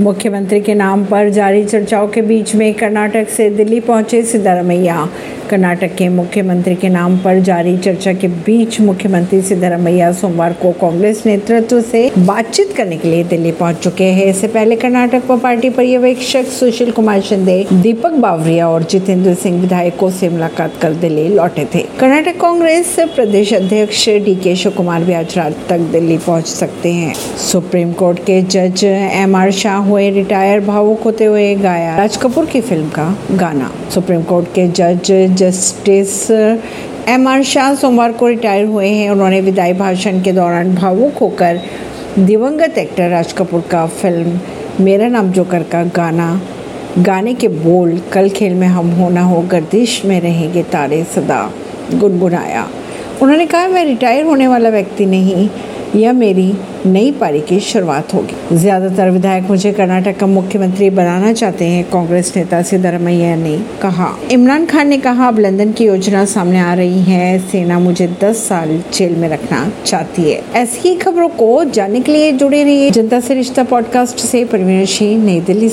मुख्यमंत्री के नाम पर जारी चर्चाओं के बीच में कर्नाटक से दिल्ली पहुँचे सिद्धारमैया। कर्नाटक के मुख्यमंत्री के नाम पर जारी चर्चा के बीच मुख्यमंत्री सिद्धारमैया सोमवार को कांग्रेस नेतृत्व से बातचीत करने के लिए दिल्ली पहुँच चुके हैं। इससे पहले कर्नाटक व पार्टी पर्यवेक्षक सुशील कुमार शिंदे, दीपक बावरिया और जितेंद्र सिंह विधायकों से मुलाकात कर दिल्ली लौटे थे। कर्नाटक कांग्रेस प्रदेश अध्यक्ष डी के शिव कुमार भी आज रात तक दिल्ली पहुँच सकते हैं। सुप्रीम कोर्ट के जज एम आर शाह हुए रिटायर भावुक होते हुए गाया राज कपूर की फ़िल्म का गाना। सुप्रीम कोर्ट के जज जस्टिस एम आर शाह सोमवार को रिटायर हुए हैं। उन्होंने विदाई भाषण के दौरान भावुक होकर दिवंगत एक्टर राज कपूर का फ़िल्म मेरा नाम जोकर का गाना, गाने के बोल, कल खेल में हम होना हो, गर्दिश में रहेंगे तारे सदा, गुनगुनाया। उन्होंने कहा, मैं रिटायर होने वाला व्यक्ति नहीं यह मेरी नई पारी की शुरुआत होगी। ज़्यादातर विधायक मुझे कर्नाटक का मुख्यमंत्री बनाना चाहते हैं, कांग्रेस नेता सिद्धरमैया ने कहा। इमरान खान ने कहा, अब लंदन की योजना सामने आ रही है, सेना मुझे 10 साल जेल में रखना चाहती है। ऐसी ही खबरों को जानने के लिए जुड़े रहिए जनता से रिश्ता पॉडकास्ट से, परवीन सिंह, नई दिल्ली